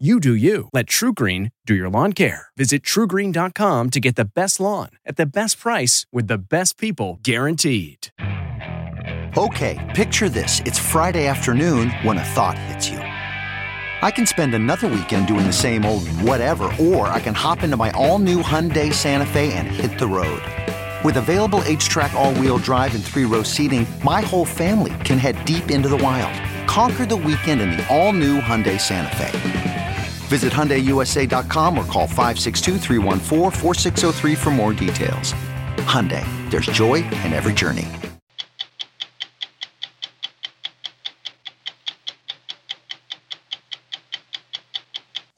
You do you. Let TruGreen do your lawn care. Visit trugreen.com to get the best lawn at the best price with the best people guaranteed. Okay, picture this. It's Friday afternoon when a thought hits you. I can spend another weekend doing the same old whatever, or I can hop into my all new Hyundai Santa Fe and hit the road. With available HTRAC, all wheel drive, and three row seating, my whole family can head deep into the wild. Conquer the weekend in the all new Hyundai Santa Fe. Visit HyundaiUSA.com or call 562 for more details. Hyundai, there's joy in every journey.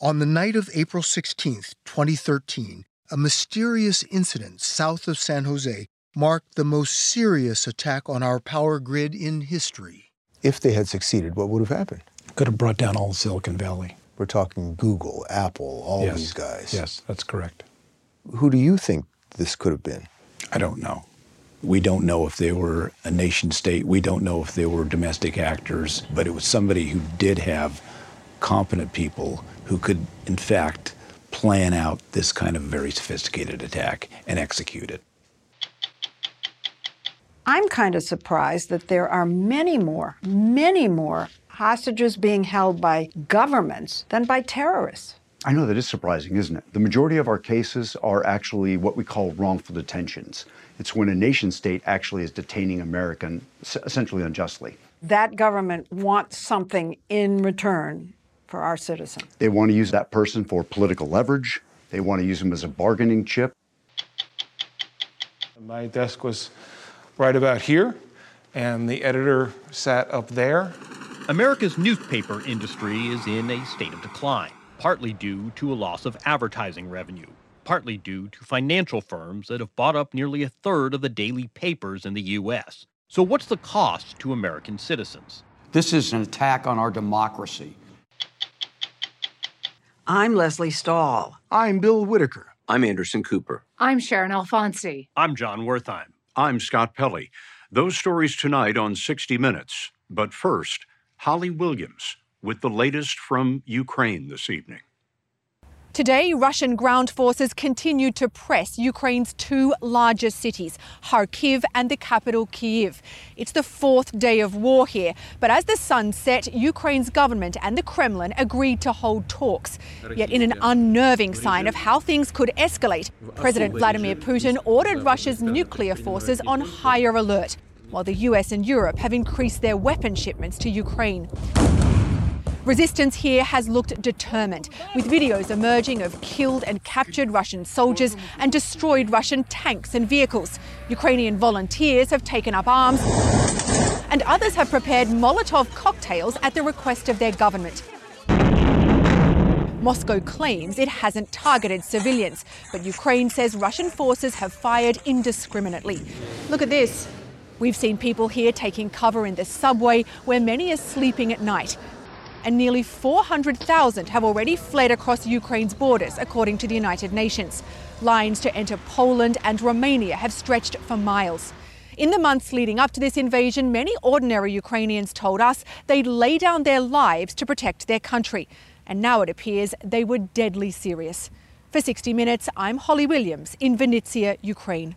On the night of April 16, 2013, a mysterious incident south of San Jose marked the most serious attack on our power grid in history. If they had succeeded, what would have happened? Could have brought down all Silicon Valley. We're talking Google, Apple, all yes. these guys. Yes, that's correct. Who do you think this could have been? I don't know. We don't know if they were a nation state. We don't know if they were domestic actors, but it was somebody who did have competent people who could, in fact, plan out this kind of very sophisticated attack and execute it. I'm kind of surprised that there are many more, many more hostages being held by governments than by terrorists. I know that is surprising, isn't it? The majority of our cases are actually what we call wrongful detentions. It's when a nation state actually is detaining American essentially unjustly. That government wants something in return for our citizen. They want to use that person for political leverage. They want to use them as a bargaining chip. My desk was right about here, and the editor sat up there. America's newspaper industry is in a state of decline, partly due to a loss of advertising revenue, partly due to financial firms that have bought up nearly a third of the daily papers in the U.S. So, what's the cost to American citizens? This is an attack on our democracy. I'm Lesley Stahl. I'm Bill Whitaker. I'm Anderson Cooper. I'm Sharyn Alfonsi. I'm Jon Wertheim. I'm Scott Pelley. Those stories tonight on 60 Minutes. But first, Holly Williams with the latest from Ukraine this evening. Today, Russian ground forces continue to press Ukraine's two largest cities, Kharkiv and the capital Kyiv. It's the fourth day of war here, but as the sun set, Ukraine's government and the Kremlin agreed to hold talks. Yet, in an unnerving sign of how things could escalate, President Vladimir Putin ordered Russia's nuclear forces on higher alert while the US and Europe have increased their weapon shipments to Ukraine. Resistance here has looked determined, with videos emerging of killed and captured Russian soldiers and destroyed Russian tanks and vehicles. Ukrainian volunteers have taken up arms, and others have prepared Molotov cocktails at the request of their government. Moscow claims it hasn't targeted civilians, but Ukraine says Russian forces have fired indiscriminately. Look at this. We've seen people here taking cover in the subway where many are sleeping at night. And nearly 400,000 have already fled across Ukraine's borders, according to the United Nations. Lines to enter Poland and Romania have stretched for miles. In the months leading up to this invasion, many ordinary Ukrainians told us they'd lay down their lives to protect their country. And now it appears they were deadly serious. For 60 Minutes, I'm Holly Williams in Vinnytsia, Ukraine.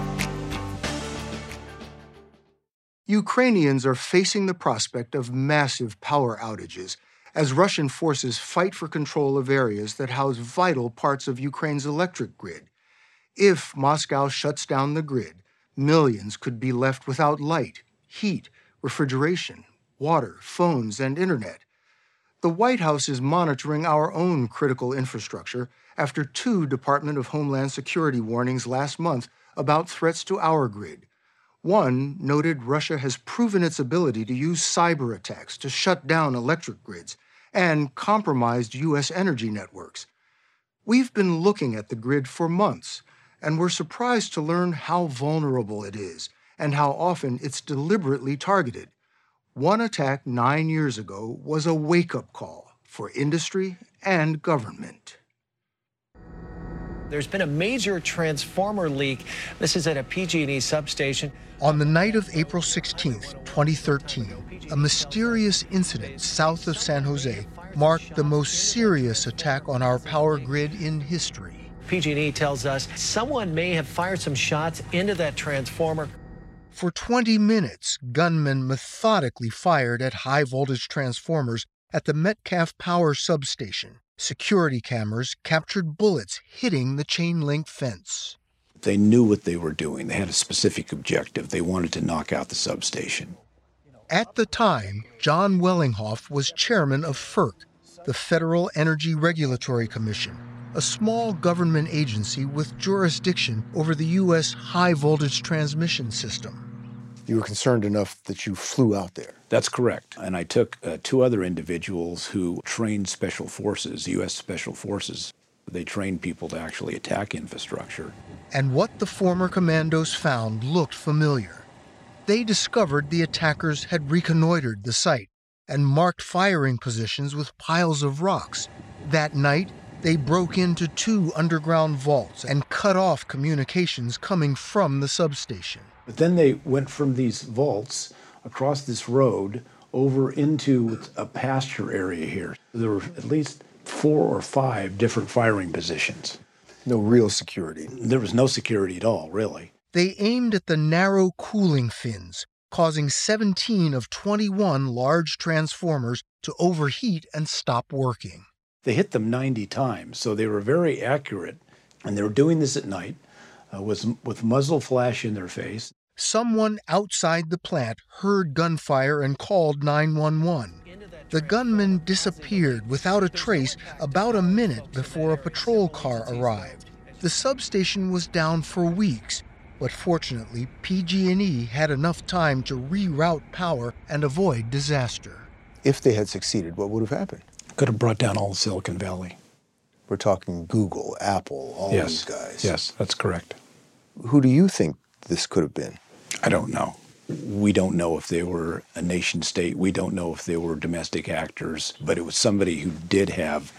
Ukrainians are facing the prospect of massive power outages as Russian forces fight for control of areas that house vital parts of Ukraine's electric grid. If Moscow shuts down the grid, millions could be left without light, heat, refrigeration, water, phones, and internet. The White House is monitoring our own critical infrastructure after two Department of Homeland Security warnings last month about threats to our grid. One noted Russia has proven its ability to use cyber attacks to shut down electric grids and compromised U.S. energy networks. We've been looking at the grid for months, and we're surprised to learn how vulnerable it is and how often it's deliberately targeted. One attack nine years ago was a wake up call for industry and government. There's been a major transformer leak. This is at a PG&E substation. On the night of April 16, 2013, a mysterious incident south of San Jose marked the most serious attack on our power grid in history. PG&E tells us someone may have fired some shots into that transformer. For 20 minutes, gunmen methodically fired at high voltage transformers at the Metcalf Power substation. Security cameras captured bullets hitting the chain link fence. They knew what they were doing. They had a specific objective. They wanted to knock out the substation. At the time, John Wellinghoff was chairman of FERC, the Federal Energy Regulatory Commission, a small government agency with jurisdiction over the U.S. high voltage transmission system. You were concerned enough that you flew out there. That's correct. And I took uh, two other individuals who trained special forces, U.S. special forces. They trained people to actually attack infrastructure. And what the former commandos found looked familiar. They discovered the attackers had reconnoitered the site and marked firing positions with piles of rocks. That night, they broke into two underground vaults and cut off communications coming from the substation. But then they went from these vaults across this road over into a pasture area here. There were at least four or five different firing positions. No real security. There was no security at all, really. They aimed at the narrow cooling fins, causing 17 of 21 large transformers to overheat and stop working. They hit them 90 times, so they were very accurate. And they were doing this at night uh, with, with muzzle flash in their face. Someone outside the plant heard gunfire and called 911. The gunman disappeared without a trace about a minute before a patrol car arrived. The substation was down for weeks, but fortunately PG&E had enough time to reroute power and avoid disaster. If they had succeeded, what would have happened? Could have brought down all Silicon Valley. We're talking Google, Apple, all yes. these guys. Yes, that's correct. Who do you think this could have been? I don't know. We don't know if they were a nation state. We don't know if they were domestic actors, but it was somebody who did have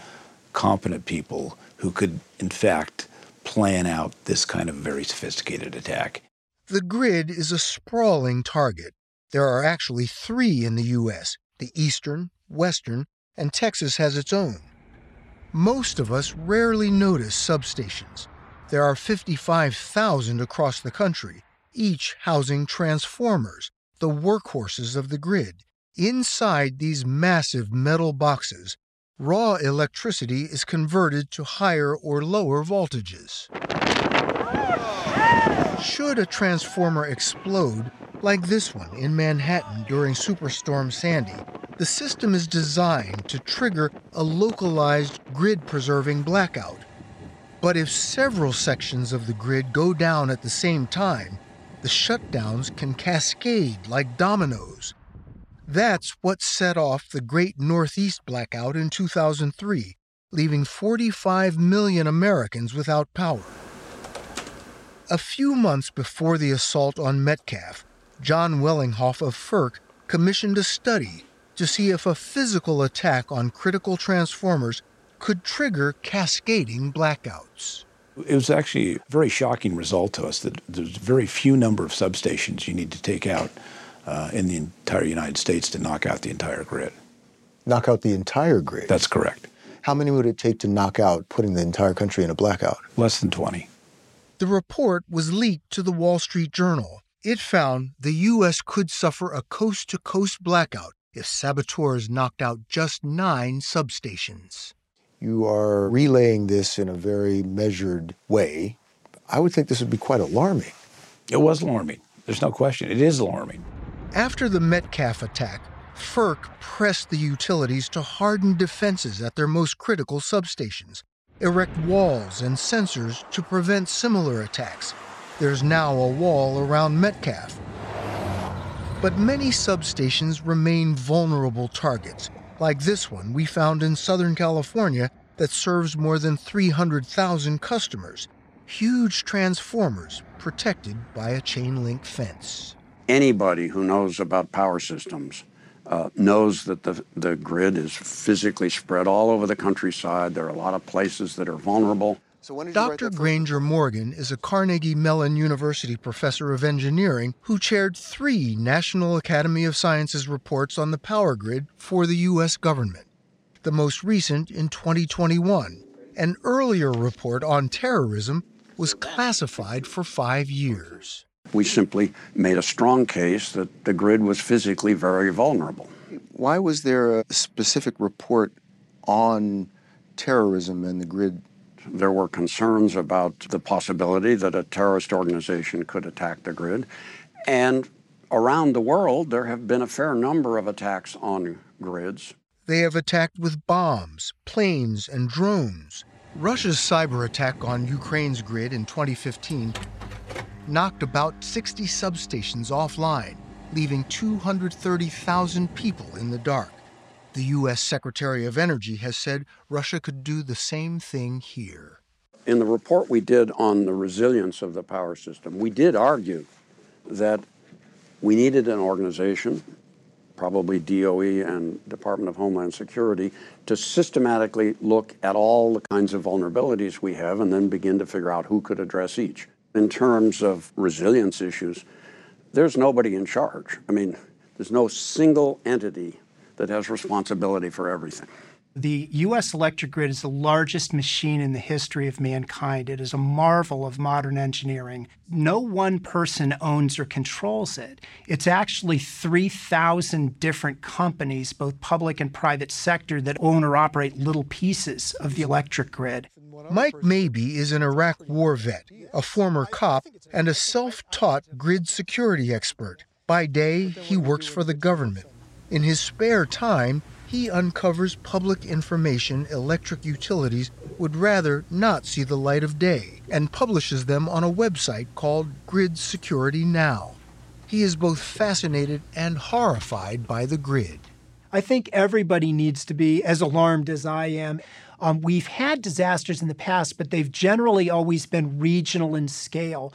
competent people who could, in fact, plan out this kind of very sophisticated attack. The grid is a sprawling target. There are actually three in the U.S. the Eastern, Western, and Texas has its own. Most of us rarely notice substations. There are 55,000 across the country, each housing transformers, the workhorses of the grid. Inside these massive metal boxes, raw electricity is converted to higher or lower voltages. Should a transformer explode, like this one in Manhattan during Superstorm Sandy, the system is designed to trigger a localized grid preserving blackout. But if several sections of the grid go down at the same time, the shutdowns can cascade like dominoes. That's what set off the Great Northeast Blackout in 2003, leaving 45 million Americans without power. A few months before the assault on Metcalf, John Wellinghoff of FERC commissioned a study to see if a physical attack on critical transformers could trigger cascading blackouts. It was actually a very shocking result to us that there's a very few number of substations you need to take out uh, in the entire United States to knock out the entire grid. Knock out the entire grid? That's correct. How many would it take to knock out putting the entire country in a blackout? Less than 20. The report was leaked to the Wall Street Journal. It found the U.S. could suffer a coast to coast blackout if saboteurs knocked out just nine substations. You are relaying this in a very measured way. I would think this would be quite alarming. It was alarming. There's no question. It is alarming. After the Metcalf attack, FERC pressed the utilities to harden defenses at their most critical substations, erect walls and sensors to prevent similar attacks. There's now a wall around Metcalf. But many substations remain vulnerable targets, like this one we found in Southern California that serves more than 300,000 customers. Huge transformers protected by a chain link fence. Anybody who knows about power systems uh, knows that the, the grid is physically spread all over the countryside. There are a lot of places that are vulnerable. So Dr. Granger Morgan is a Carnegie Mellon University professor of engineering who chaired three National Academy of Sciences reports on the power grid for the U.S. government. The most recent in 2021. An earlier report on terrorism was classified for five years. We simply made a strong case that the grid was physically very vulnerable. Why was there a specific report on terrorism and the grid there were concerns about the possibility that a terrorist organization could attack the grid. And around the world, there have been a fair number of attacks on grids. They have attacked with bombs, planes, and drones. Russia's cyber attack on Ukraine's grid in 2015 knocked about 60 substations offline, leaving 230,000 people in the dark. The U.S. Secretary of Energy has said Russia could do the same thing here. In the report we did on the resilience of the power system, we did argue that we needed an organization, probably DOE and Department of Homeland Security, to systematically look at all the kinds of vulnerabilities we have and then begin to figure out who could address each. In terms of resilience issues, there's nobody in charge. I mean, there's no single entity that has responsibility for everything. The U.S. electric grid is the largest machine in the history of mankind. It is a marvel of modern engineering. No one person owns or controls it. It's actually 3,000 different companies, both public and private sector, that own or operate little pieces of the electric grid. Mike Mabee is an Iraq war vet, a former cop, and a self taught grid security expert. By day, he works for the government. In his spare time, he uncovers public information electric utilities would rather not see the light of day and publishes them on a website called Grid Security Now. He is both fascinated and horrified by the grid. I think everybody needs to be as alarmed as I am. Um, we've had disasters in the past, but they've generally always been regional in scale.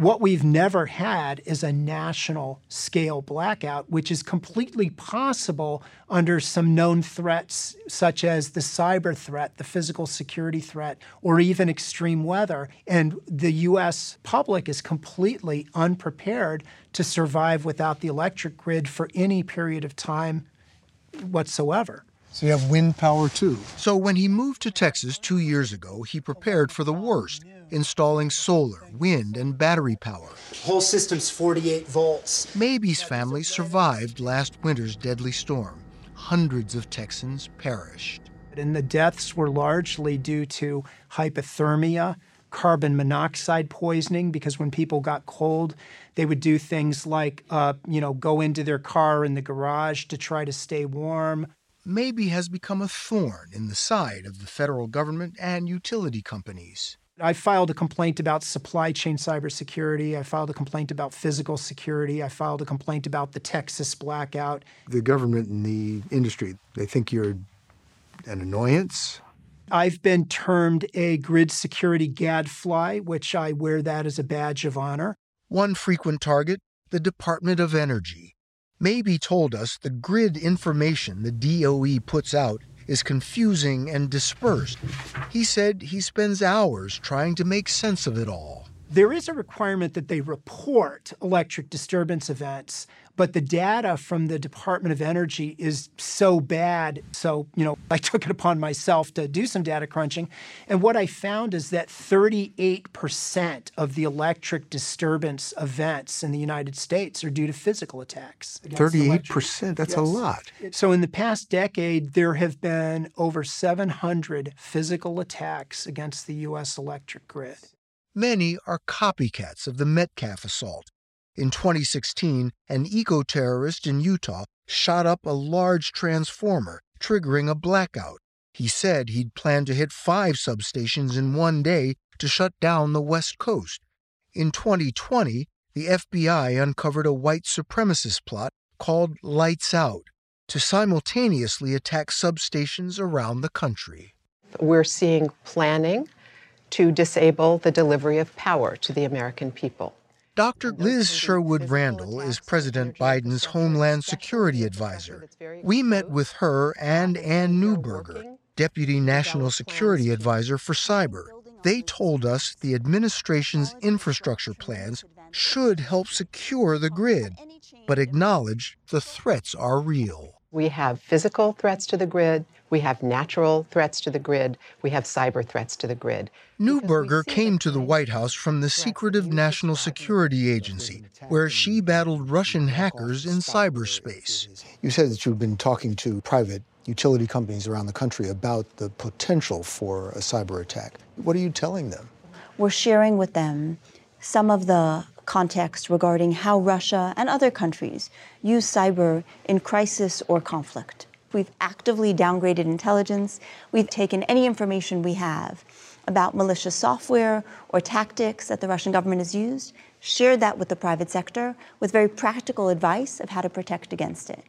What we've never had is a national scale blackout, which is completely possible under some known threats, such as the cyber threat, the physical security threat, or even extreme weather. And the US public is completely unprepared to survive without the electric grid for any period of time whatsoever. So you have wind power too. So when he moved to Texas two years ago, he prepared for the worst, installing solar, wind, and battery power. Whole system's 48 volts. Mabee's family survived last winter's deadly storm. Hundreds of Texans perished. And the deaths were largely due to hypothermia, carbon monoxide poisoning, because when people got cold, they would do things like, uh, you know, go into their car in the garage to try to stay warm Mabee has become a thorn in the side of the federal government and utility companies. I filed a complaint about supply chain cybersecurity. I filed a complaint about physical security. I filed a complaint about the Texas blackout. The government and the industry, they think you're an annoyance? I've been termed a grid security gadfly, which I wear that as a badge of honor. One frequent target, the Department of Energy. Mabee told us the grid information the DOE puts out is confusing and dispersed. He said he spends hours trying to make sense of it all. There is a requirement that they report electric disturbance events, but the data from the Department of Energy is so bad. So, you know, I took it upon myself to do some data crunching. And what I found is that 38% of the electric disturbance events in the United States are due to physical attacks. 38%? That's yes. a lot. So, in the past decade, there have been over 700 physical attacks against the U.S. electric grid. Many are copycats of the Metcalf assault. In 2016, an eco terrorist in Utah shot up a large transformer, triggering a blackout. He said he'd planned to hit five substations in one day to shut down the West Coast. In 2020, the FBI uncovered a white supremacist plot called Lights Out to simultaneously attack substations around the country. We're seeing planning to disable the delivery of power to the American people. Dr. Liz Sherwood Randall is President Biden's Homeland Security Advisor. We met with her and Ann Neuberger, Deputy National Security Advisor for Cyber. They told us the administration's infrastructure plans should help secure the grid, but acknowledge the threats are real. We have physical threats to the grid, we have natural threats to the grid, we have cyber threats to the grid. Neuberger came to the White House from the secretive National Security Agency, where she battled Russian hackers in cyberspace. You said that you've been talking to private utility companies around the country about the potential for a cyber attack. What are you telling them? We're sharing with them some of the context regarding how Russia and other countries use cyber in crisis or conflict. We've actively downgraded intelligence. We've taken any information we have about malicious software or tactics that the Russian government has used, shared that with the private sector with very practical advice of how to protect against it.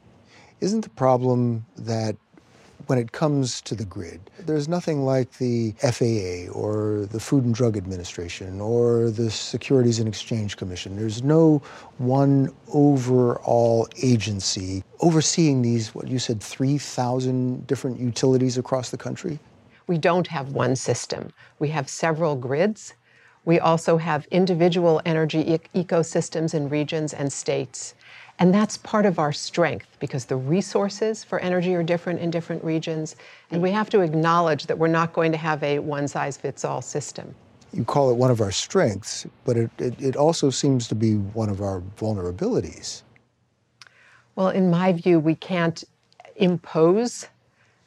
Isn't the problem that when it comes to the grid, there's nothing like the FAA or the Food and Drug Administration or the Securities and Exchange Commission. There's no one overall agency overseeing these, what you said, 3,000 different utilities across the country? We don't have one system. We have several grids. We also have individual energy e- ecosystems in regions and states. And that's part of our strength because the resources for energy are different in different regions. And we have to acknowledge that we're not going to have a one size fits all system. You call it one of our strengths, but it, it, it, also seems to be one of our vulnerabilities. Well, in my view, we can't impose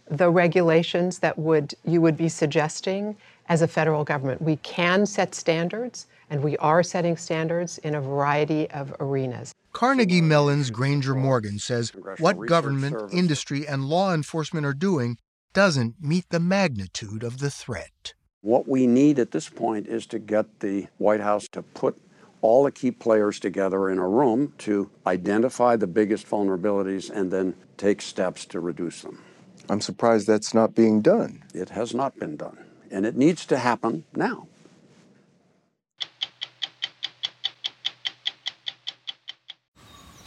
the regulations that would you would be suggesting as a federal government. We can set standards, and we are setting standards in a variety of arenas. Carnegie Mellon's Granger Morgan says what government, Service. industry, and law enforcement are doing doesn't meet the magnitude of the threat. What we need at this point is to get the White House to put all the key players together in a room to identify the biggest vulnerabilities and then take steps to reduce them. I'm surprised that's not being done. It has not been done, and it needs to happen now.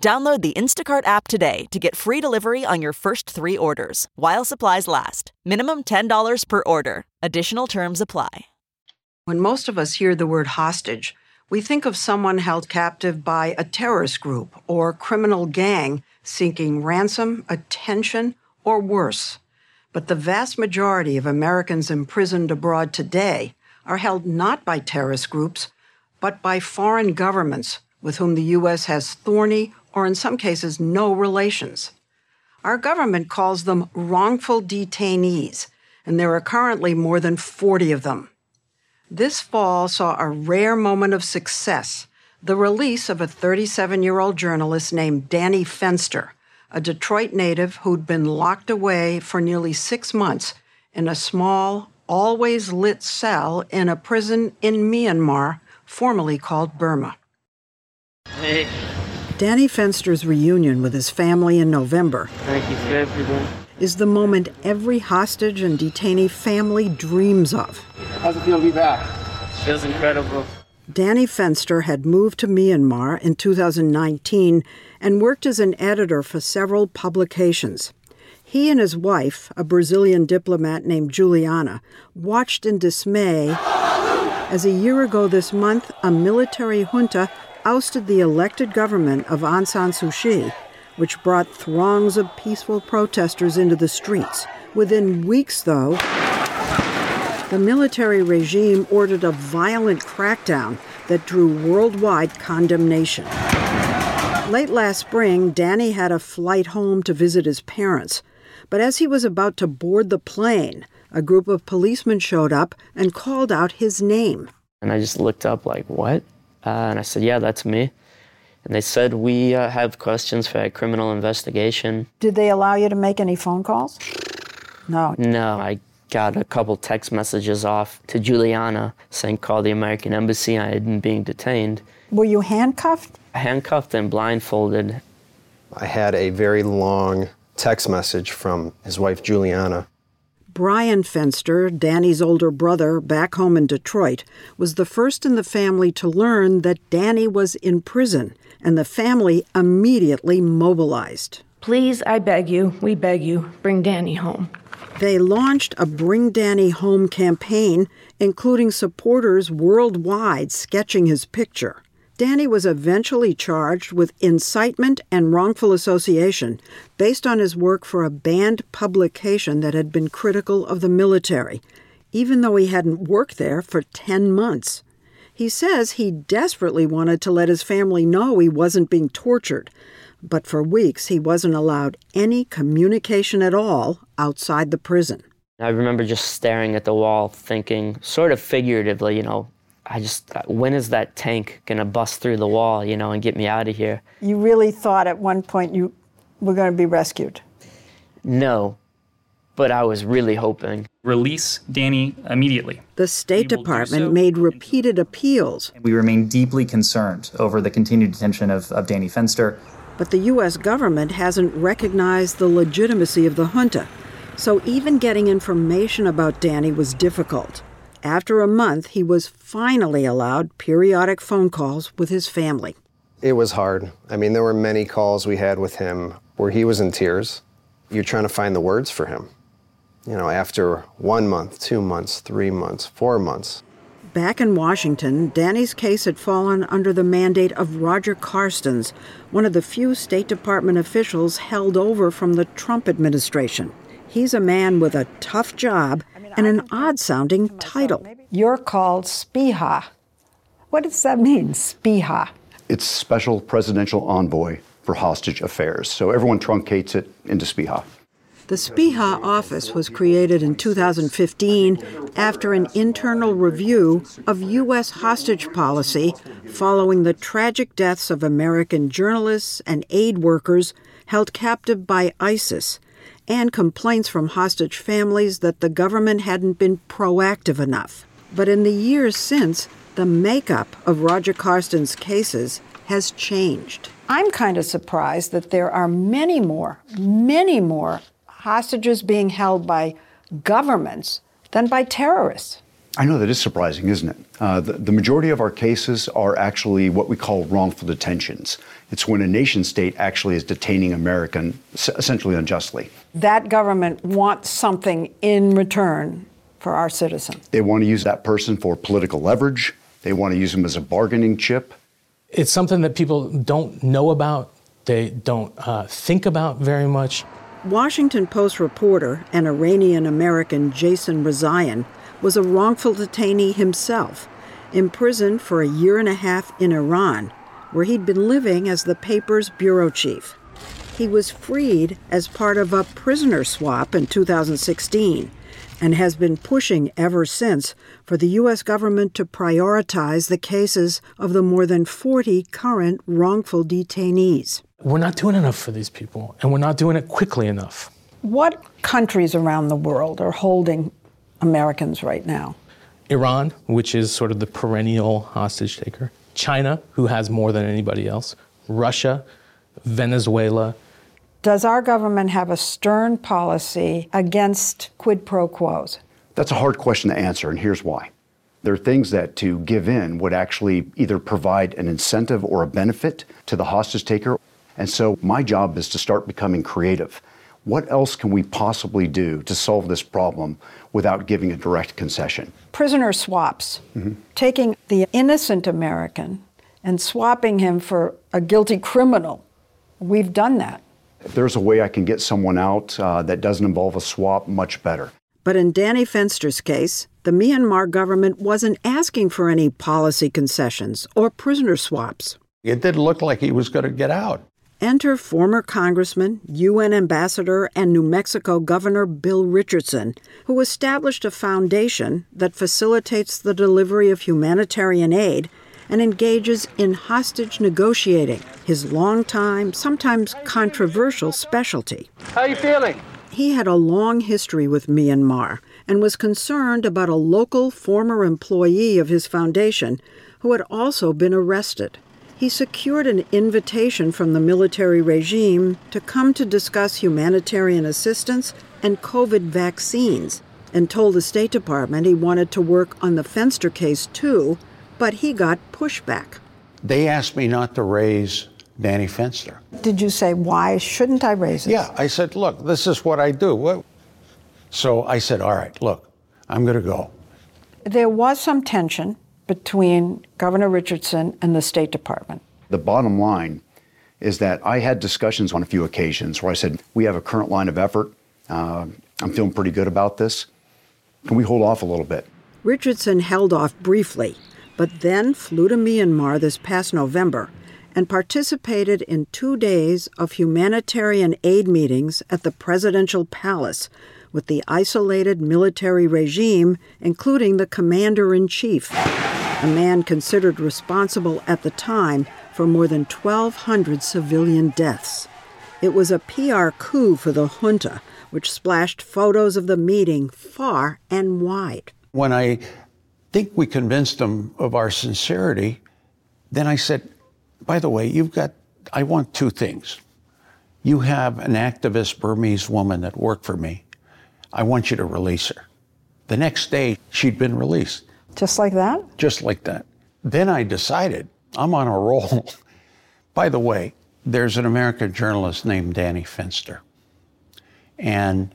Download the Instacart app today to get free delivery on your first three orders while supplies last. Minimum $10 per order. Additional terms apply. When most of us hear the word hostage, we think of someone held captive by a terrorist group or criminal gang seeking ransom, attention, or worse. But the vast majority of Americans imprisoned abroad today are held not by terrorist groups, but by foreign governments with whom the U.S. has thorny or, in some cases, no relations. Our government calls them wrongful detainees, and there are currently more than 40 of them. This fall saw a rare moment of success the release of a 37 year old journalist named Danny Fenster, a Detroit native who'd been locked away for nearly six months in a small, always lit cell in a prison in Myanmar, formerly called Burma. Hey. Danny Fenster's reunion with his family in November Thank you for everything. is the moment every hostage and detainee family dreams of. How's it feel to be back? Feels incredible. Danny Fenster had moved to Myanmar in 2019 and worked as an editor for several publications. He and his wife, a Brazilian diplomat named Juliana, watched in dismay as a year ago this month a military junta ousted the elected government of Aung San Suu Kyi, which brought throngs of peaceful protesters into the streets. Within weeks, though, the military regime ordered a violent crackdown that drew worldwide condemnation. Late last spring, Danny had a flight home to visit his parents. But as he was about to board the plane, a group of policemen showed up and called out his name. And I just looked up, like, what? Uh, and I said, yeah, that's me. And they said, we uh, have questions for a criminal investigation. Did they allow you to make any phone calls? No. No, I got a couple text messages off to Juliana saying, call the American Embassy. I had been being detained. Were you handcuffed? Handcuffed and blindfolded. I had a very long text message from his wife, Juliana. Brian Fenster, Danny's older brother, back home in Detroit, was the first in the family to learn that Danny was in prison, and the family immediately mobilized. Please, I beg you, we beg you, bring Danny home. They launched a Bring Danny Home campaign, including supporters worldwide sketching his picture. Danny was eventually charged with incitement and wrongful association based on his work for a banned publication that had been critical of the military, even though he hadn't worked there for 10 months. He says he desperately wanted to let his family know he wasn't being tortured, but for weeks he wasn't allowed any communication at all outside the prison. I remember just staring at the wall, thinking, sort of figuratively, you know, I just, when is that tank going to bust through the wall, you know, and get me out of here? You really thought at one point you were going to be rescued? No, but I was really hoping. Release Danny immediately. The State Department made repeated appeals. We remain deeply concerned over the continued detention of, of Danny Fenster. But the U.S. government hasn't recognized the legitimacy of the junta, so even getting information about Danny was difficult. After a month, he was finally allowed periodic phone calls with his family. It was hard. I mean, there were many calls we had with him where he was in tears. You're trying to find the words for him. You know, after one month, two months, three months, four months. Back in Washington, Danny's case had fallen under the mandate of Roger Carstens, one of the few State Department officials held over from the Trump administration. He's a man with a tough job and an odd sounding title. You're called Speha. What does that mean, Speha? It's Special Presidential Envoy for Hostage Affairs. So everyone truncates it into SPEHA. The SPEHA office was created in 2015 after an internal review of U.S. hostage policy following the tragic deaths of American journalists and aid workers held captive by ISIS and complaints from hostage families that the government hadn't been proactive enough. But in the years since, the makeup of Roger Carstens' cases has changed. I'm kind of surprised that there are many more, many more hostages being held by governments than by terrorists. I know that is surprising, isn't it? Uh, the, the, majority of our cases are actually what we call wrongful detentions. It's when a nation state actually is detaining American essentially unjustly. That government wants something in return for our citizen. They want to use that person for political leverage. They want to use them as a bargaining chip. It's something that people don't know about. They don't uh, think about very much. Washington Post reporter and Iranian American Jason Rezaian was a wrongful detainee himself, imprisoned for a year and a half in Iran, where he'd been living as the paper's bureau chief. He was freed as part of a prisoner swap in 2016 and has been pushing ever since for the U.S. government to prioritize the cases of the more than 40 current wrongful detainees. We're not doing enough for these people, and we're not doing it quickly enough. What countries around the world are holding Americans right now? Iran, which is sort of the perennial hostage taker, China, who has more than anybody else, Russia, Venezuela. Does our government have a stern policy against quid pro quos? That's a hard question to answer, and here's why. There are things that to give in would actually either provide an incentive or a benefit to the hostage taker. And so my job is to start becoming creative what else can we possibly do to solve this problem without giving a direct concession? Prisoner swaps, mm-hmm. taking the innocent American and swapping him for a guilty criminal. We've done that. If there's a way I can get someone out uh, that doesn't involve a swap, much better. But in Danny Fenster's case, the Myanmar government wasn't asking for any policy concessions or prisoner swaps. It didn't look like he was going to get out. Enter former Congressman, UN Ambassador, and New Mexico Governor Bill Richardson, who established a foundation that facilitates the delivery of humanitarian aid and engages in hostage negotiating, his long-time, sometimes controversial specialty. How are you feeling? He had a long history with Myanmar and was concerned about a local former employee of his foundation who had also been arrested he secured an invitation from the military regime to come to discuss humanitarian assistance and COVID vaccines and told the State Department he wanted to work on the Fenster case too, but he got pushback. They asked me not to raise Danny Fenster. Did you say, why shouldn't I raise it? Yeah, I said, look, this is what I do. What? So I said, all right, look, I'm going to go. There was some tension between Governor Richardson and the State Department? The bottom line is that I had discussions on a few occasions where I said, We have a current line of effort. Uh, I'm feeling pretty good about this. Can we hold off a little bit? Richardson held off briefly, but then flew to Myanmar this past November and participated in two days of humanitarian aid meetings at the presidential palace with the isolated military regime, including the commander in chief a man considered responsible at the time for more than 1,200 civilian deaths. It was a PR coup for the junta, which splashed photos of the meeting far and wide. When I think we convinced them of our sincerity, then I said, by the way, you've got, I want two things. You have an activist Burmese woman that worked for me. I want you to release her. The next day, she'd been released. Just like that? Just like that. Then I decided I'm on a roll. By the way, there's an American journalist named Danny Fenster, and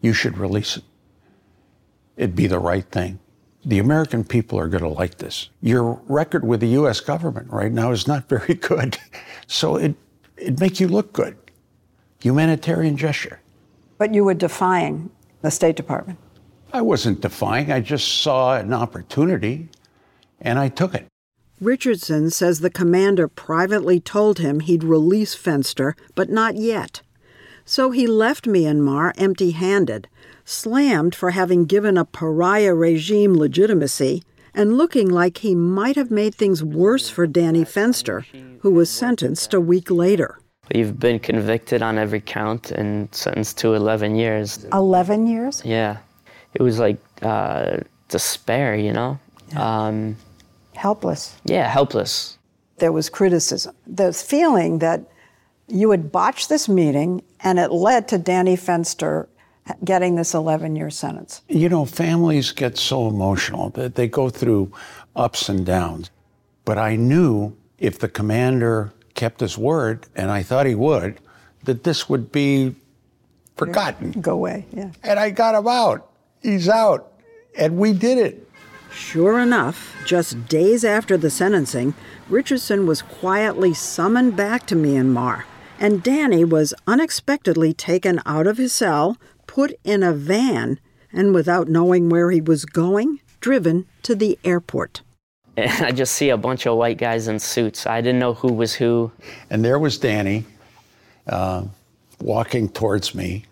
you should release it. It'd be the right thing. The American people are going to like this. Your record with the U.S. government right now is not very good, so it it make you look good. Humanitarian gesture. But you were defying the State Department. I wasn't defying, I just saw an opportunity and I took it. Richardson says the commander privately told him he'd release Fenster, but not yet. So he left Myanmar empty handed, slammed for having given a pariah regime legitimacy, and looking like he might have made things worse for Danny Fenster, who was sentenced a week later. You've been convicted on every count and sentenced to 11 years. 11 years? Yeah it was like uh, despair, you know. Yeah. Um, Helpless. Yeah, helpless. There was criticism. The feeling that you had botched this meeting and it led to Danny Fenster getting this 11 year sentence. You know, families get so emotional that they go through ups and downs. But I knew if the commander kept his word, and I thought he would, that this would be forgotten. Go away, yeah. And I got him out. He's out. And we did it. Sure enough, just days after the sentencing, Richardson was quietly summoned back to Myanmar, and Danny was unexpectedly taken out of his cell, put in a van, and without knowing where he was going, driven to the airport. And I just see a bunch of white guys in suits. I didn't know who was who. And there was Danny uh, walking towards me.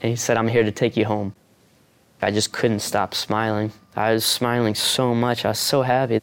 And he said, I'm here to take you home. I just couldn't stop smiling. I was smiling so much. I was so happy.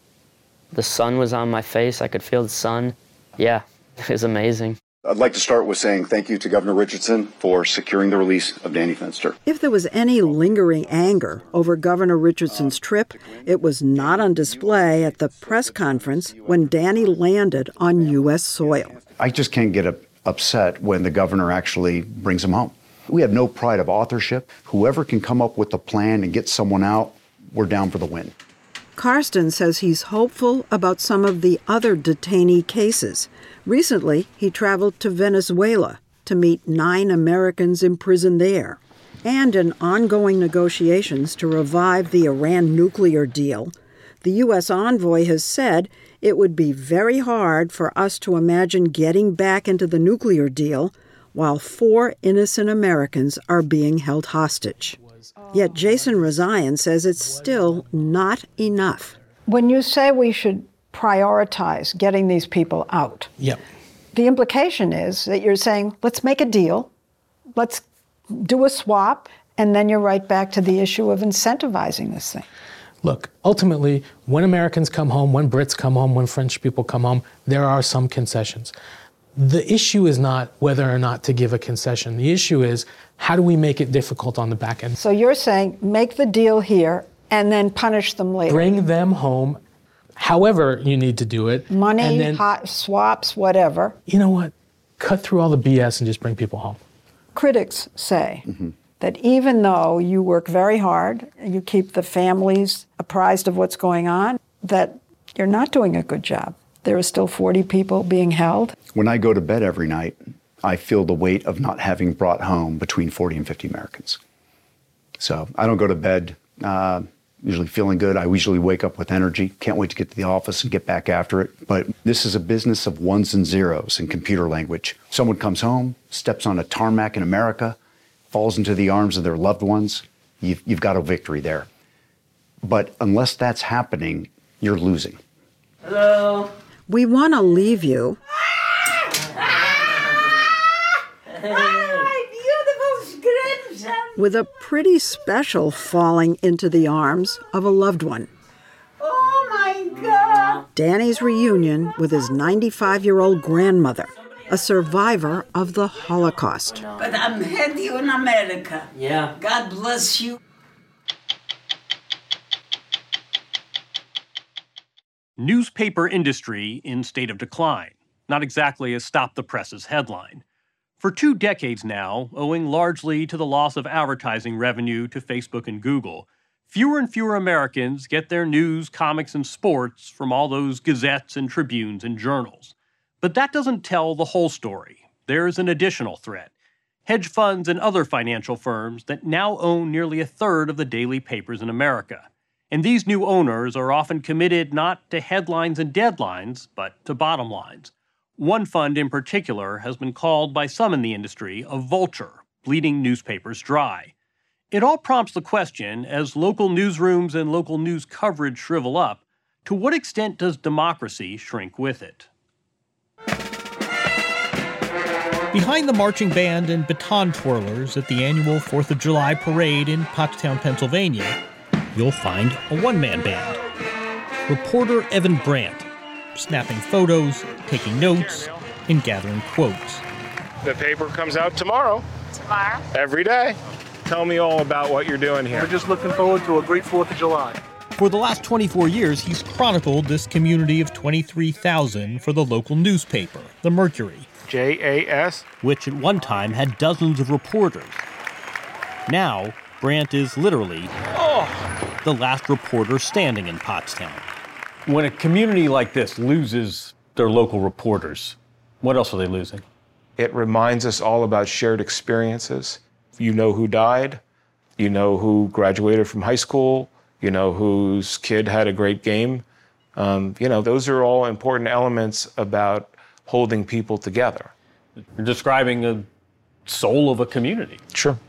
The sun was on my face. I could feel the sun. Yeah, it was amazing. I'd like to start with saying thank you to Governor Richardson for securing the release of Danny Fenster. If there was any lingering anger over Governor Richardson's trip, it was not on display at the press conference when Danny landed on U.S. soil. I just can't get upset when the governor actually brings him home. We have no pride of authorship. Whoever can come up with a plan and get someone out, we're down for the win. Carstens says he's hopeful about some of the other detainee cases. Recently, he traveled to Venezuela to meet nine Americans imprisoned there. And in ongoing negotiations to revive the Iran nuclear deal, the U.S. envoy has said it would be very hard for us to imagine getting back into the nuclear deal while four innocent Americans are being held hostage. Yet Jason Rezaian says it's still not enough. When you say we should prioritize getting these people out, Yep. the implication is that you're saying, let's make a deal, let's do a swap, and then you're right back to the issue of incentivizing this thing. Look, ultimately, when Americans come home, when Brits come home, when French people come home, there are some concessions. The issue is not whether or not to give a concession. The issue is how do we make it difficult on the back end? So you're saying make the deal here and then punish them later. Bring them home however you need to do it. Money, and then, hot swaps, whatever. you know what? Cut through all the BS and just bring people home. Critics say mm-hmm. that even though you work very hard, you keep the families apprised of what's going on, that you're not doing a good job. There are still 40 people being held. When I go to bed every night, I feel the weight of not having brought home between 40 and 50 Americans. So I don't go to bed uh, usually feeling good. I usually wake up with energy. Can't wait to get to the office and get back after it. But this is a business of ones and zeros in computer language. Someone comes home, steps on a tarmac in America, falls into the arms of their loved ones. You've, you've got a victory there. But unless that's happening, you're losing. Hello. We want to leave you with a pretty special falling into the arms of a loved one. Oh my God! Danny's reunion with his 95 year old grandmother, a survivor of the Holocaust. But I'm had you in America. Yeah. God bless you. Newspaper industry in state of decline. Not exactly a stop the presses headline. For two decades now, owing largely to the loss of advertising revenue to Facebook and Google, fewer and fewer Americans get their news, comics, and sports from all those gazettes and tribunes and journals. But that doesn't tell the whole story. There's an additional threat hedge funds and other financial firms that now own nearly a third of the daily papers in America. And these new owners are often committed not to headlines and deadlines, but to bottom lines. One fund in particular has been called by some in the industry a vulture, bleeding newspapers dry. It all prompts the question as local newsrooms and local news coverage shrivel up to what extent does democracy shrink with it? Behind the marching band and baton twirlers at the annual 4th of July parade in Pottstown, Pennsylvania, you'll find a one man band. Reporter Evan Brandt, snapping photos, taking notes, and gathering quotes. The paper comes out tomorrow. Tomorrow? Every day. Tell me all about what you're doing here. We're just looking forward to a great 4th of July. For the last 24 years, he's chronicled this community of 23,000 for the local newspaper, the Mercury. J A S? Which at one time had dozens of reporters. Now, Brandt is literally oh. The last reporter standing in Pottstown. When a community like this loses their local reporters, what else are they losing? It reminds us all about shared experiences. You know who died, you know who graduated from high school, you know whose kid had a great game. Um, you know, those are all important elements about holding people together. You're describing the soul of a community. Sure.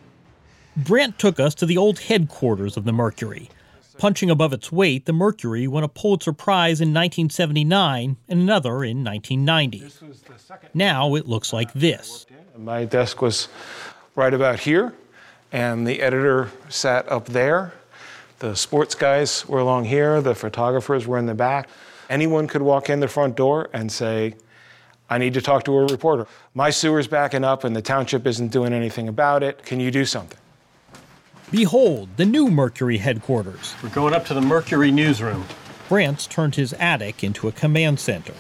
Brandt took us to the old headquarters of the Mercury. Punching above its weight, the Mercury won a Pulitzer Prize in 1979 and another in 1990. Now it looks like this. My desk was right about here, and the editor sat up there. The sports guys were along here, the photographers were in the back. Anyone could walk in the front door and say, I need to talk to a reporter. My sewer's backing up and the township isn't doing anything about it. Can you do something? Behold, the new Mercury headquarters. We're going up to the Mercury newsroom. Brandt's turned his attic into a command center.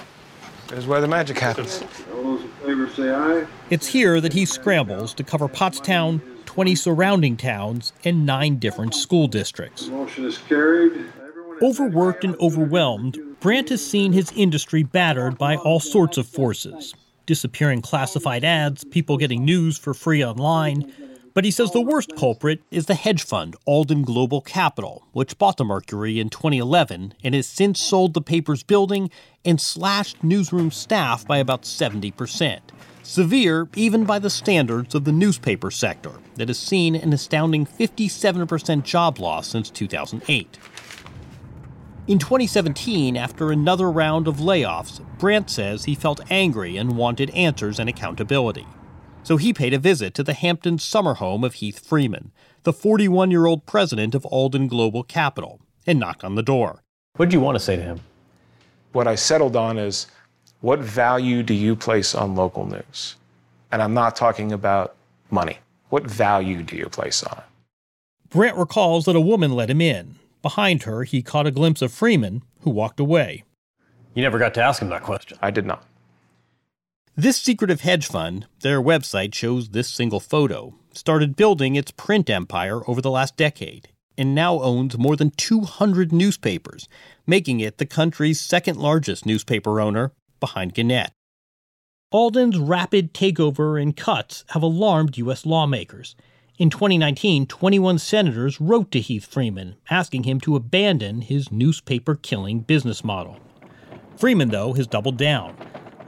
There's where the magic happens. All those in favor say aye. It's here that he scrambles to cover Pottstown, 20 surrounding towns, and nine different school districts. Motion is carried. Overworked and overwhelmed, Brandt has seen his industry battered by all sorts of forces disappearing classified ads, people getting news for free online, but he says the oh, worst culprit is the hedge fund Alden Global Capital, which bought the Mercury in 2011 and has since sold the paper's building and slashed newsroom staff by about 70%. Severe even by the standards of the newspaper sector that has seen an astounding 57% job loss since 2008. In 2017, after another round of layoffs, Brandt says he felt angry and wanted answers and accountability so he paid a visit to the Hampton summer home of Heath Freeman, the 41 year old president of Alden Global Capital, and knocked on the door. What did you want to say to him? What I settled on is what value do you place on local news? And I'm not talking about money. What value do you place on it? Brandt recalls that a woman let him in. Behind her, he caught a glimpse of Freeman, who walked away. You never got to ask him that question. I did not. This secretive hedge fund, their website shows this single photo, started building its print empire over the last decade and now owns more than 200 newspapers, making it the country's second largest newspaper owner behind Gannett. Alden's rapid takeover and cuts have alarmed U.S. lawmakers. In 2019, 21 senators wrote to Heath Freeman asking him to abandon his newspaper killing business model. Freeman, though, has doubled down.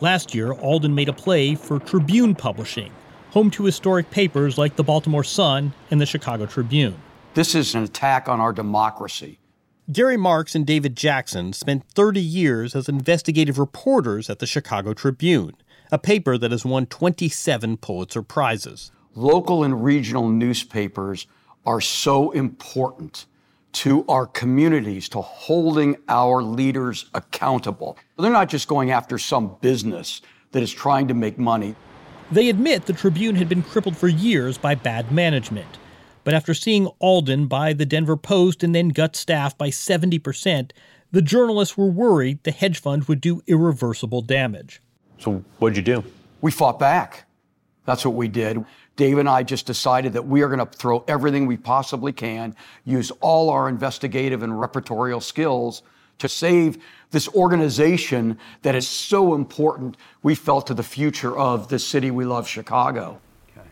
Last year, Alden made a play for Tribune Publishing, home to historic papers like the Baltimore Sun and the Chicago Tribune. This is an attack on our democracy. Gary Marks and David Jackson spent 30 years as investigative reporters at the Chicago Tribune, a paper that has won 27 Pulitzer Prizes. Local and regional newspapers are so important to our communities, to holding our leaders accountable. They're not just going after some business that is trying to make money. They admit the Tribune had been crippled for years by bad management. But after seeing Alden buy the Denver Post and then gut staff by 70%, the journalists were worried the hedge fund would do irreversible damage. So, what'd you do? We fought back. That's what we did. Dave and I just decided that we are going to throw everything we possibly can, use all our investigative and repertorial skills to save this organization that is so important, we felt, to the future of the city we love, Chicago.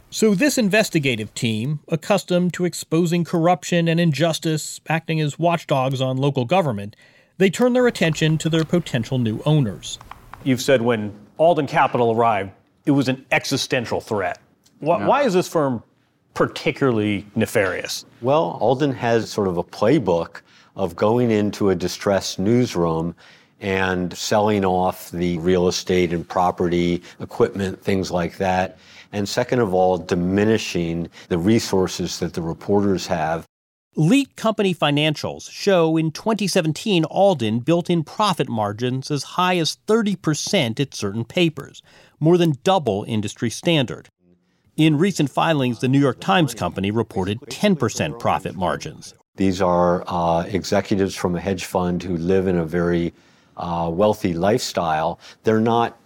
So, this investigative team, accustomed to exposing corruption and injustice, acting as watchdogs on local government, they turn their attention to their potential new owners. You've said when Alden Capital arrived, it was an existential threat. Why, why is this firm particularly nefarious? Well, Alden has sort of a playbook of going into a distressed newsroom and selling off the real estate and property, equipment, things like that. And second of all, diminishing the resources that the reporters have. Leaked company financials show in 2017 Alden built in profit margins as high as 30% at certain papers, more than double industry standard. In recent filings, the New York Times Company reported 10% profit margins. These are uh, executives from a hedge fund who live in a very uh, wealthy lifestyle. They're not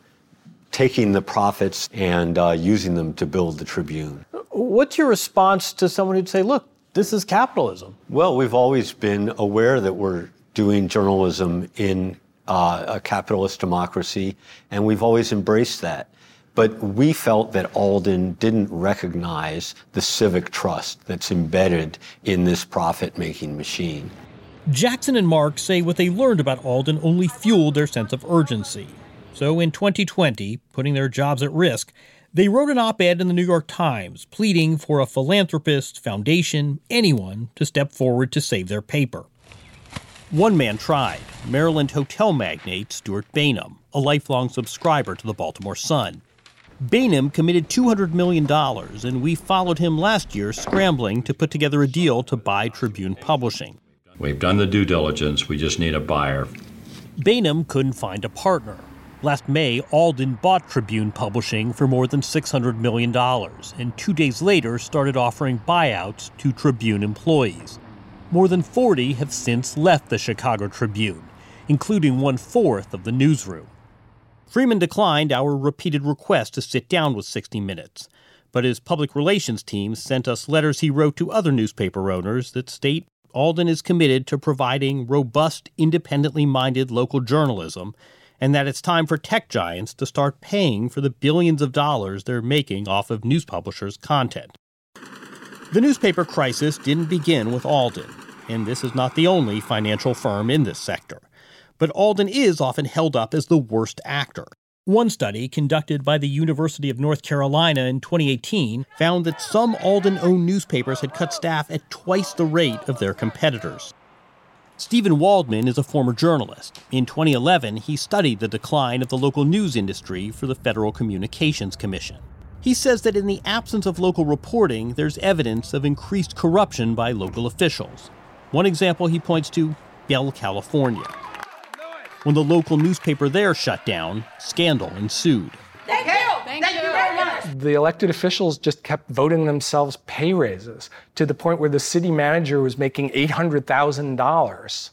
taking the profits and uh, using them to build the Tribune. What's your response to someone who'd say, look, this is capitalism? Well, we've always been aware that we're doing journalism in uh, a capitalist democracy, and we've always embraced that. But we felt that Alden didn't recognize the civic trust that's embedded in this profit making machine. Jackson and Marks say what they learned about Alden only fueled their sense of urgency. So in 2020, putting their jobs at risk, they wrote an op ed in the New York Times pleading for a philanthropist, foundation, anyone to step forward to save their paper. One man tried Maryland hotel magnate Stewart Bainum, a lifelong subscriber to the Baltimore Sun. Bainum committed $200 million, and we followed him last year scrambling to put together a deal to buy Tribune Publishing. We've done the due diligence, we just need a buyer. Bainum couldn't find a partner. Last May, Alden bought Tribune Publishing for more than $600 million, and two days later started offering buyouts to Tribune employees. More than 40 have since left the Chicago Tribune, including one fourth of the newsroom. Freeman declined our repeated request to sit down with 60 Minutes, but his public relations team sent us letters he wrote to other newspaper owners that state Alden is committed to providing robust, independently minded local journalism and that it's time for tech giants to start paying for the billions of dollars they're making off of news publishers' content. The newspaper crisis didn't begin with Alden, and this is not the only financial firm in this sector. But Alden is often held up as the worst actor. One study conducted by the University of North Carolina in 2018 found that some Alden owned newspapers had cut staff at twice the rate of their competitors. Stephen Waldman is a former journalist. In 2011, he studied the decline of the local news industry for the Federal Communications Commission. He says that in the absence of local reporting, there's evidence of increased corruption by local officials. One example he points to Bell, California. When the local newspaper there shut down, scandal ensued. Thank you. Thank, Thank you. you very much. The elected officials just kept voting themselves pay raises to the point where the city manager was making $800,000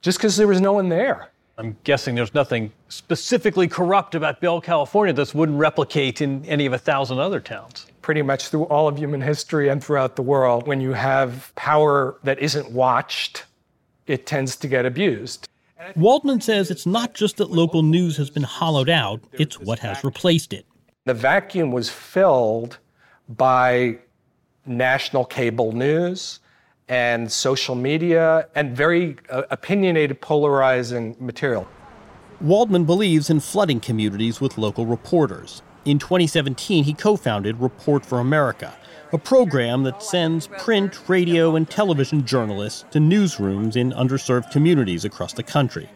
just because there was no one there. I'm guessing there's nothing specifically corrupt about Bell, California that wouldn't replicate in any of a thousand other towns. Pretty much through all of human history and throughout the world, when you have power that isn't watched, it tends to get abused. Waldman says it's not just that local news has been hollowed out, it's what has replaced it. The vacuum was filled by national cable news and social media and very uh, opinionated, polarizing material. Waldman believes in flooding communities with local reporters. In 2017, he co founded Report for America, a program that sends print, radio, and television journalists to newsrooms in underserved communities across the country.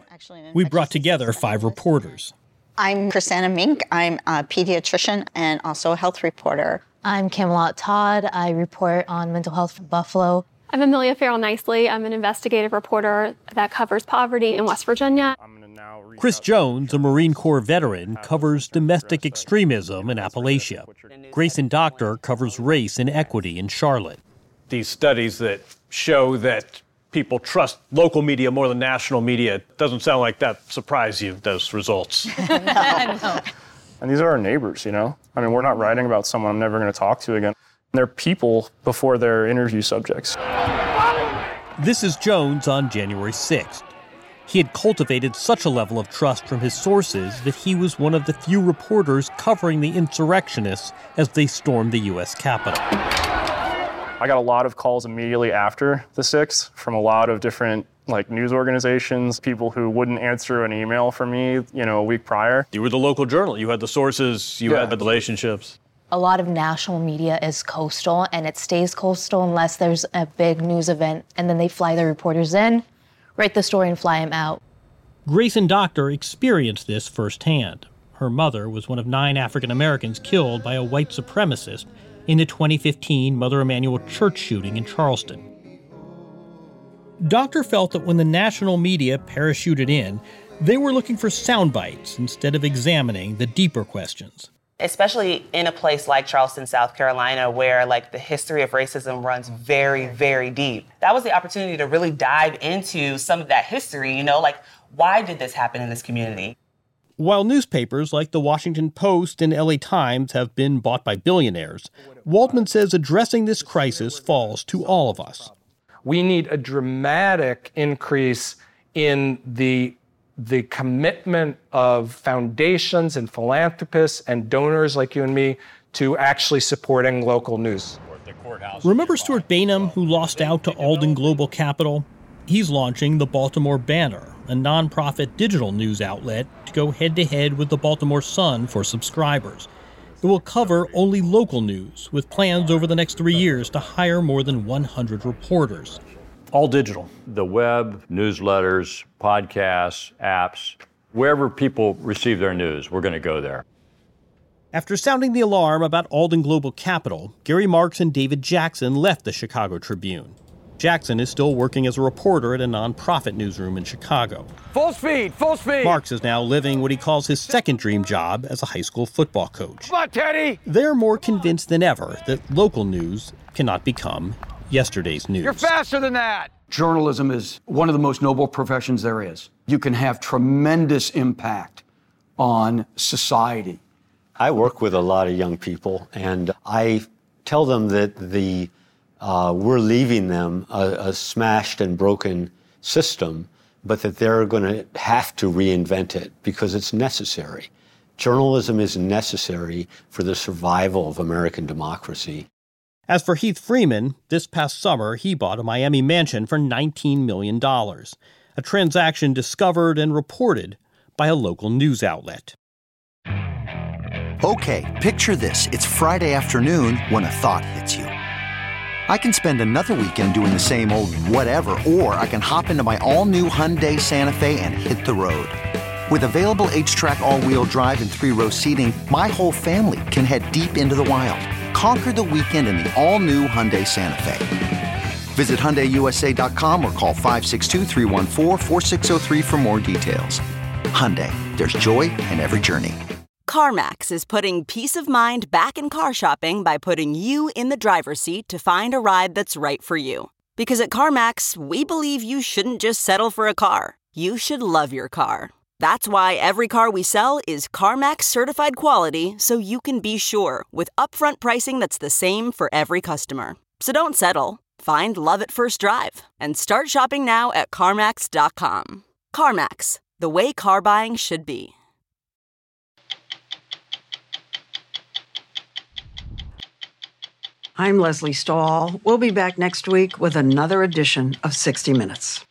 We brought together five reporters. I'm Chrisanna Mink. I'm a pediatrician and also a health reporter. I'm Camelot Todd. I report on mental health from Buffalo. I'm Amelia Ferrell Knisely. I'm an investigative reporter that covers poverty in West Virginia. Chris Jones, a Marine Corps veteran, covers domestic extremism in Appalachia. Gracyn Doctor covers race and equity in Charlotte. These studies that show that people trust local media more than national media doesn't sound like that surprised you, those results. no. And these are our neighbors, you know? I mean, we're not writing about someone I'm never going to talk to again. They're people before they're interview subjects. This is Jones on January 6th. He had cultivated such a level of trust from his sources that he was one of the few reporters covering the insurrectionists as they stormed the U.S. Capitol. I got a lot of calls immediately after the 6th from a lot of different like news organizations, people who wouldn't answer an email from me, you know, a week prior. You were the local journal. You had the sources, you yeah. had the relationships. A lot of national media is coastal and it stays coastal unless there's a big news event and then they fly the reporters in write the story and fly him out. Gracyn Doctor experienced this firsthand. Her mother was one of nine African Americans killed by a white supremacist in the 2015 Mother Emanuel church shooting in Charleston. Doctor felt that when the national media parachuted in, they were looking for sound bites instead of examining the deeper questions. Especially in a place like Charleston, South Carolina, where like the history of racism runs very, very deep. That was the opportunity to really dive into some of that history, you know, like why did this happen in this community? While newspapers like the Washington Post and LA Times have been bought by billionaires, Waldman says addressing this crisis falls to all of us. We need a dramatic increase in the the commitment of foundations and philanthropists and donors like you and me to actually supporting local news. Remember Stewart Bainum, who lost out to Alden Global Capital? He's launching the Baltimore Banner, a nonprofit digital news outlet to go head to head with the Baltimore Sun for subscribers. It will cover only local news, with plans over the next three years to hire more than 100 reporters. All digital. The web, newsletters, podcasts, apps, wherever people receive their news, we're going to go there. After sounding the alarm about Alden Global Capital, Gary Marks and David Jackson left the Chicago Tribune. Jackson is still working as a reporter at a nonprofit newsroom in Chicago. Full speed, full speed. Marks is now living what he calls his second dream job as a high school football coach. Come on, Teddy. They're more convinced than ever that local news cannot become yesterday's news. You're faster than that. Journalism is one of the most noble professions there is. You can have tremendous impact on society. I work with a lot of young people, and I tell them that the uh, we're leaving them a, a smashed and broken system, but that they're going to have to reinvent it because it's necessary. Journalism is necessary for the survival of American democracy. As for Heath Freeman, this past summer he bought a Miami mansion for $19 million, a transaction discovered and reported by a local news outlet. Okay, picture this. It's Friday afternoon when a thought hits you. I can spend another weekend doing the same old whatever, or I can hop into my all new Hyundai Santa Fe and hit the road. With available HTRAC, all wheel drive, and three row seating, my whole family can head deep into the wild. Conquer the weekend in the all new Hyundai Santa Fe. Visit HyundaiUSA.com or call 562 for more details. Hyundai, there's joy in every journey. CarMax is putting peace of mind back in car shopping by putting you in the driver's seat to find a ride that's right for you. Because at CarMax, we believe you shouldn't just settle for a car, you should love your car. That's why every car we sell is CarMax certified quality so you can be sure with upfront pricing that's the same for every customer. So don't settle. Find love at first drive and start shopping now at CarMax.com. CarMax, the way car buying should be. I'm Lesley Stahl. We'll be back next week with another edition of 60 Minutes.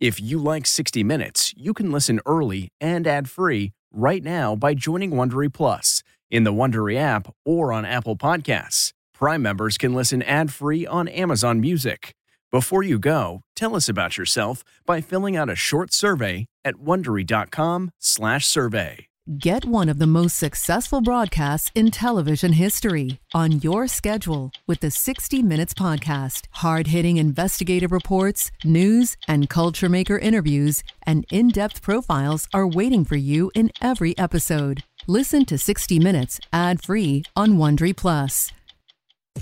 If you like 60 Minutes, you can listen early and ad-free right now by joining Wondery Plus in the Wondery app or on Apple Podcasts. Prime members can listen ad-free on Amazon Music. Before you go, tell us about yourself by filling out a short survey at wondery.com/survey. Get one of the most successful broadcasts in television history on your schedule with the 60 Minutes Podcast. Hard hitting investigative reports, news, and culture maker interviews, and in depth profiles are waiting for you in every episode. Listen to 60 Minutes ad free on Wondery Plus.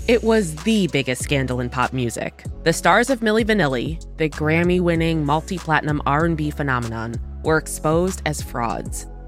It was the biggest scandal in pop music. The stars of Milli Vanilli, the Grammy-winning multi-platinum R&B phenomenon, were exposed as frauds.